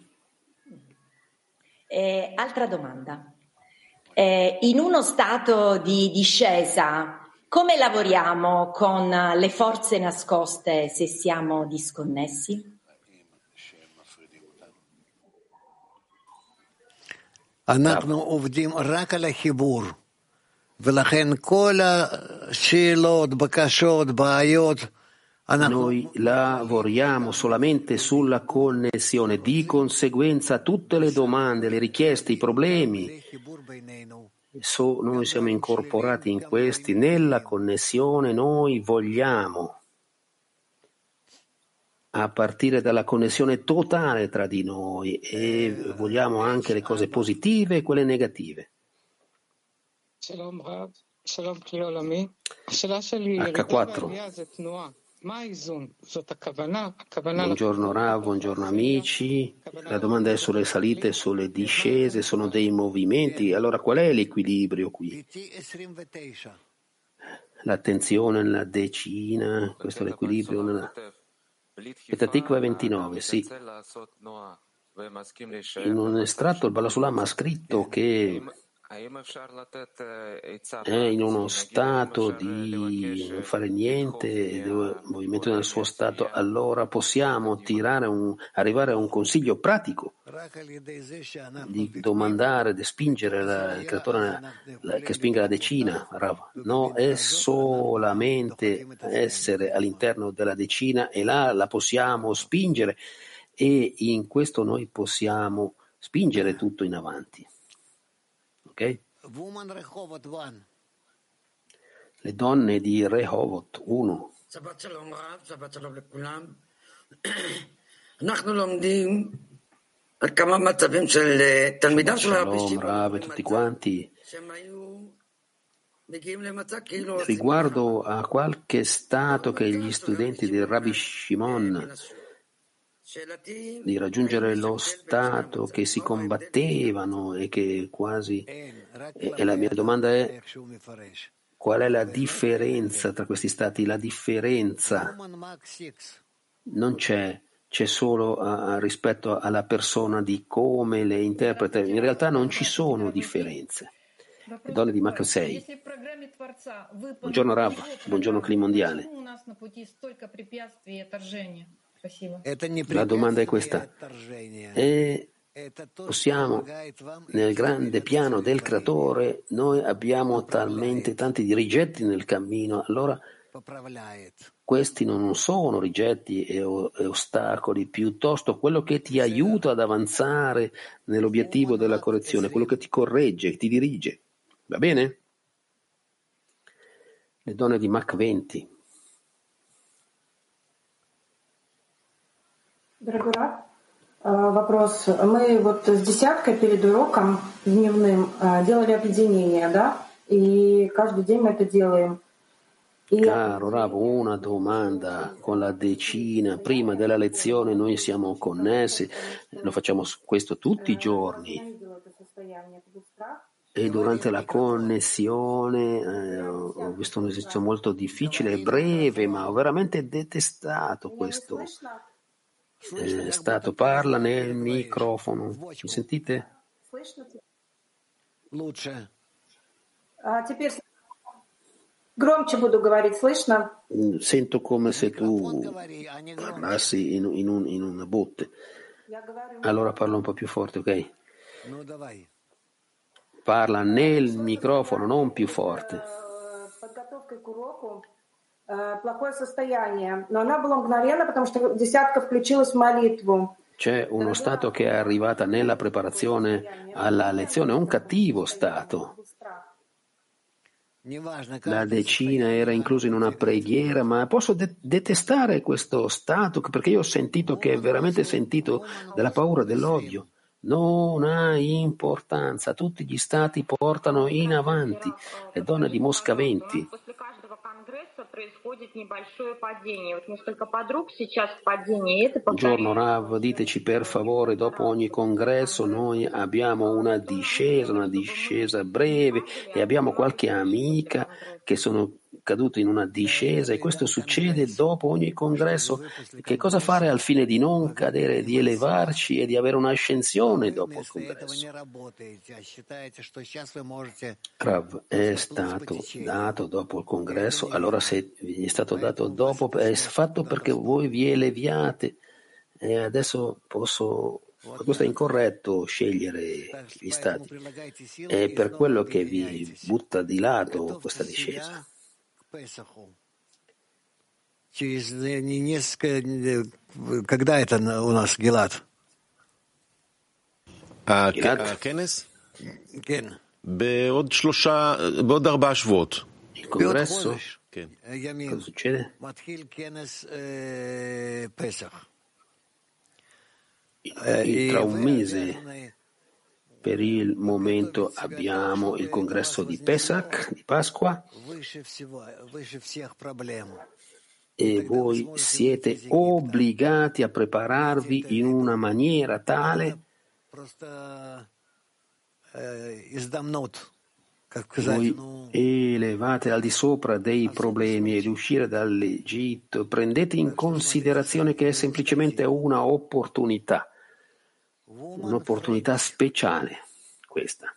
U: Eh, altra domanda. Eh, in uno stato di discesa, come lavoriamo con le forze nascoste se siamo disconnessi?
B: אנחנו עובדים רק על החיבור.
H: Noi lavoriamo solamente sulla connessione, di conseguenza tutte le domande, le richieste, i problemi, so, noi siamo incorporati in questi, nella connessione noi vogliamo, a partire dalla connessione totale tra di noi e vogliamo anche le cose positive e quelle negative. H4. Buongiorno Rav, buongiorno amici. La domanda è sulle salite e sulle discese, sono dei movimenti. Allora qual è l'equilibrio qui? L'attenzione nella decina, questo è l'equilibrio nella... Petatikva 29, sì. In un estratto il Balasulam ha scritto che è in uno stato di non fare niente, il movimento nel suo stato, allora possiamo un, arrivare a un consiglio pratico di domandare, di spingere la, il creatore la, che spinga la decina. No, è solamente essere all'interno della decina e là la possiamo spingere e in questo noi possiamo spingere tutto in avanti. Ok? Le donne di Rehovot 1. Shalom Rav e tutti quanti. Riguardo a qualche stato che gli studenti del Rabbi Shimon di raggiungere lo stato che si combattevano e che quasi... E, la mia domanda è qual è la differenza tra questi stati? La differenza non c'è, c'è solo uh, rispetto alla persona di come le interpreta. In realtà non ci sono differenze. Le donne di Mach 6. Buongiorno Rav, buongiorno Clima Mondiale. La domanda è questa. E possiamo, nel grande piano del creatore, noi abbiamo talmente tanti rigetti nel cammino, allora questi non sono rigetti e, ostacoli, piuttosto quello che ti aiuta ad avanzare nell'obiettivo della correzione, quello che ti corregge, ti dirige. Va bene? Le donne di Mach 20.
V: Дорогой Раб, вопрос. Мы вот с десяткой перед уроком дневным делали объединение, да? И каждый день мы это делаем.
H: Caro Rav, una domanda con la decina. Prima della lezione noi siamo connessi, lo facciamo questo tutti i giorni. E durante la connessione eh, ho visto un esercizio molto difficile e breve, ma ho veramente detestato questo è stato parla nel microfono. Mi sentite?
V: Luce.
H: Sento come se tu parlassi in, in, un, in una botte. Allora parlo un po' più forte, ok? Parla nel microfono, non più forte.
V: Подготовкой к уроку плохое состояние. Но она была мгновенно, потому что десятка включилась в молитву.
H: C'è uno stato che è arrivata nella preparazione alla lezione, un cattivo stato. La decina era inclusa in una preghiera, ma posso de- detestare questo stato perché io ho sentito che è veramente sentito della paura, dell'odio. Non ha importanza, tutti gli stati portano in avanti. Le donne di Mosca 20
W: происходит небольшое падение. Вот несколько подруг сейчас в падении. Это
H: Buongiorno Rav, diteci per favore, dopo ogni congresso noi abbiamo una discesa, una discesa breve e abbiamo qualche amica che sono caduto in una discesa e questo succede dopo ogni congresso. Che cosa fare al fine di non cadere, di elevarci e di avere un'ascensione dopo il congresso? Rav è stato dato dopo il congresso, allora se vi è stato dato dopo è fatto perché voi vi eleviate e adesso posso Questo è incorretto scegliere gli stati. È per quello che vi butta di lato questa discesa.
B: Через несколько... Когда это у нас, Гелат?
X: הכנס?
B: כן.
X: בעוד שלושה, בעוד ארבעה שבועות.
B: בעוד
H: Congresso?
B: חודש
X: כן.
B: ימים
H: Cosa succede?
B: מתחיל כנס אה, פסח.
H: E tra un mese, Per il momento abbiamo il congresso di Pesach, di Pasqua, e voi siete obbligati a prepararvi in una maniera tale voi elevate al di sopra dei problemi ed uscire dall'Egitto, prendete in considerazione che è semplicemente una opportunità un'opportunità speciale questa.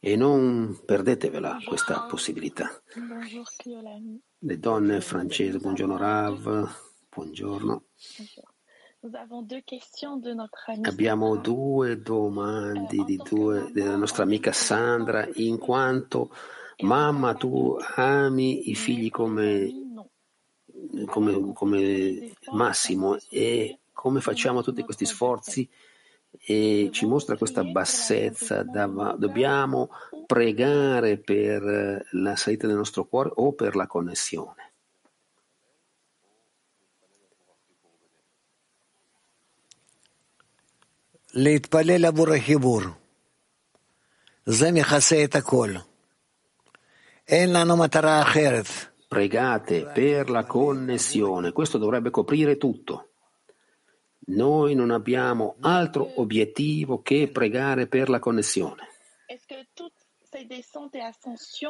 H: E non perdetevela questa possibilità. Le donne francesi, buongiorno Rav, buongiorno. Abbiamo due domande di due, della nostra amica Sandra, in quanto mamma tu ami i figli come, come, come Massimo e come facciamo tutti questi sforzi e ci mostra questa bassezza, dav- dobbiamo pregare per la salita del nostro cuore o per la connessione.
B: להתפלל עבור החיבור. זה מכסה את הכל. אין לנו מטרה אחרת.
H: Pregate per la connessione, questo dovrebbe coprire tutto. Noi non abbiamo altro obiettivo che pregare per la connessione.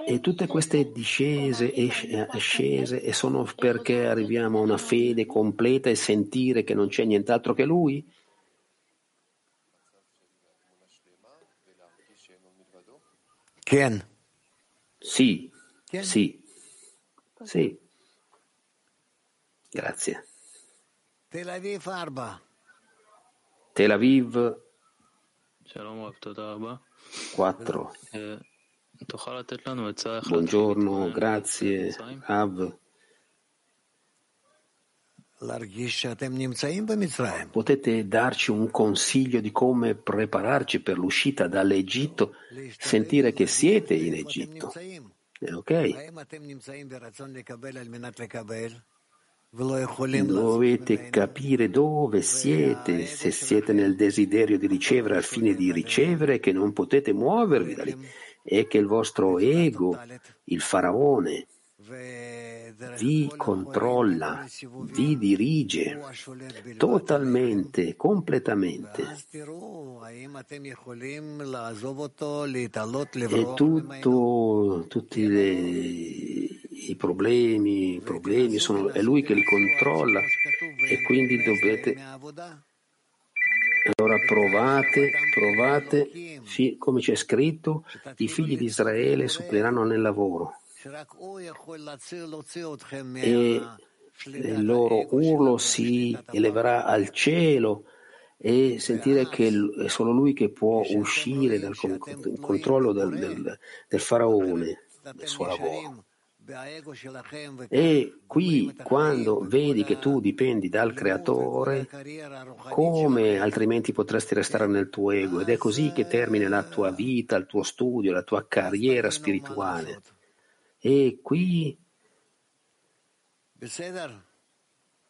H: E tutte queste discese e sc- ascese e sono perché arriviamo a una fede completa e sentire che non c'è nient'altro che Lui?
B: כן.
H: Sì, sì, sì. Grazie. Tel Aviv 4.
Y: Tel Aviv 4.
H: Buongiorno, grazie Rav. Potete darci un consiglio di come prepararci per l'uscita dall'Egitto, sentire che siete in Egitto. Eh, ok? Dovete capire dove siete, se siete nel desiderio di ricevere al fine di ricevere, che non potete muovervi da lì e che il vostro ego, il faraone, vi controlla, vi dirige totalmente, completamente. E tutto, tutti le, i problemi, i problemi sono, è lui che li controlla e quindi dovete... Allora provate, provate, come c'è scritto, i figli di Israele suppliranno nel lavoro e il loro urlo si eleverà al cielo e sentire che è solo lui che può uscire dal controllo del, del, del faraone, del suo lavoro. E qui, quando vedi che tu dipendi dal creatore, come altrimenti potresti restare nel tuo ego? Ed è così che termina la tua vita, il tuo studio, la tua carriera spirituale. E qui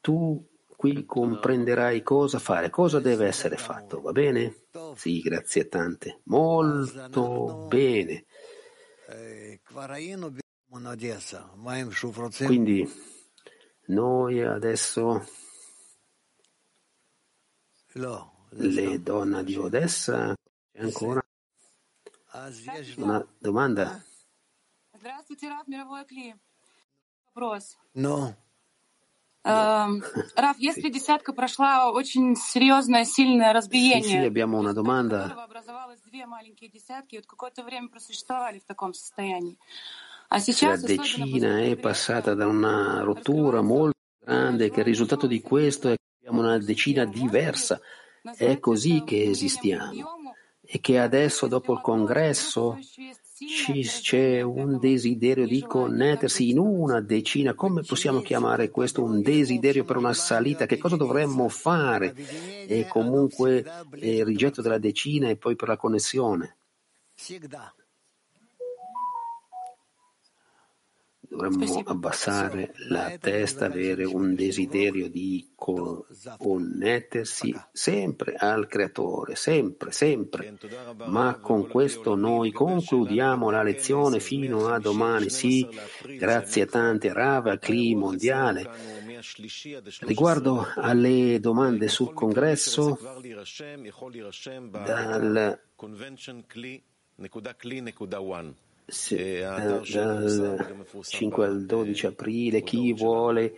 H: tu qui comprenderai cosa fare, cosa deve essere fatto, va bene? Sì, grazie tante. Molto bene. Quindi noi adesso le donne di Odessa ancora una domanda?
M: Здравствуйте, Раф, мировой Кли. Вопрос.
B: נו,
M: Эм, Раф, если десятка прошла очень серьезное, сильное
H: Sì, sì,
M: разбиение,
H: abbiamo una domanda.
M: образовалось две маленькие десятки, и вот какое-то время просуществовали в таком состоянии. А
H: La
M: сейчас, особенно
H: decina è passata da una rottura molto grande, che il risultato di questo è che abbiamo come una decina diversa. È così che esistiamo. E che adesso, dopo il congresso, ci, c'è un desiderio di connettersi in una decina. Come possiamo chiamare questo un desiderio per una salita? Che cosa dovremmo fare? E comunque il rigetto della decina e poi per la connessione. Dovremmo abbassare la testa, avere un desiderio di connettersi sempre al Creatore, sempre, sempre. Ma con questo noi concludiamo la lezione fino a domani. Sì, grazie a tante Rava, Cli mondiale. Riguardo alle domande sul congresso, dal dal 5 al 12 aprile chi vuole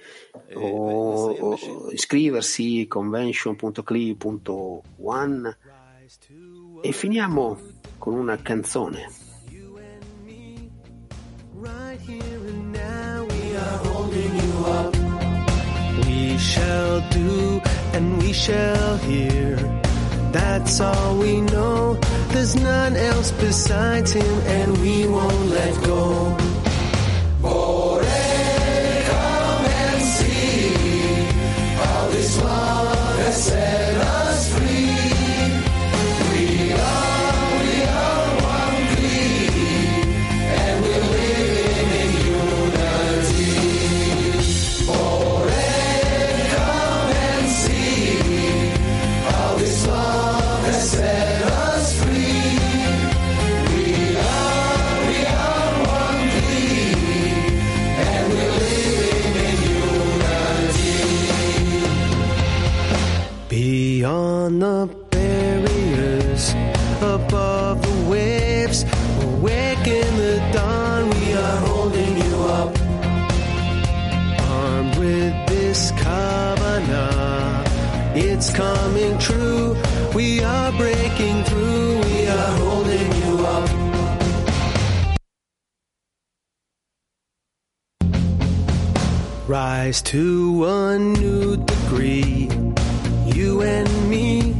H: o, o iscriversi convention.cli.one e finiamo con una canzone.
Z: We shall do and we shall hear. That's all we know. There's none else besides him, and we won't let go. More Rise to a new degree, you and me,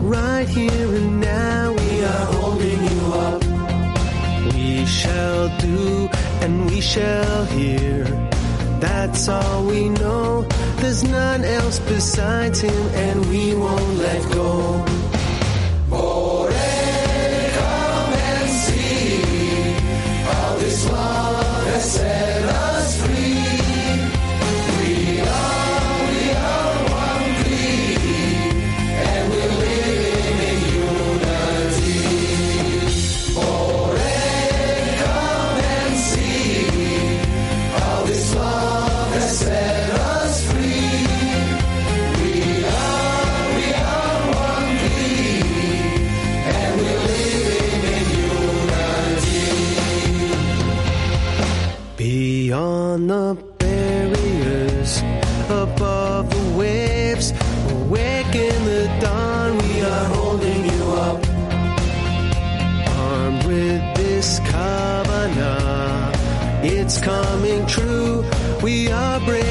Z: right here and now. We are holding you up. We shall do and we shall hear. That's all we know. There's none else besides him, and we won't let go. We are breaking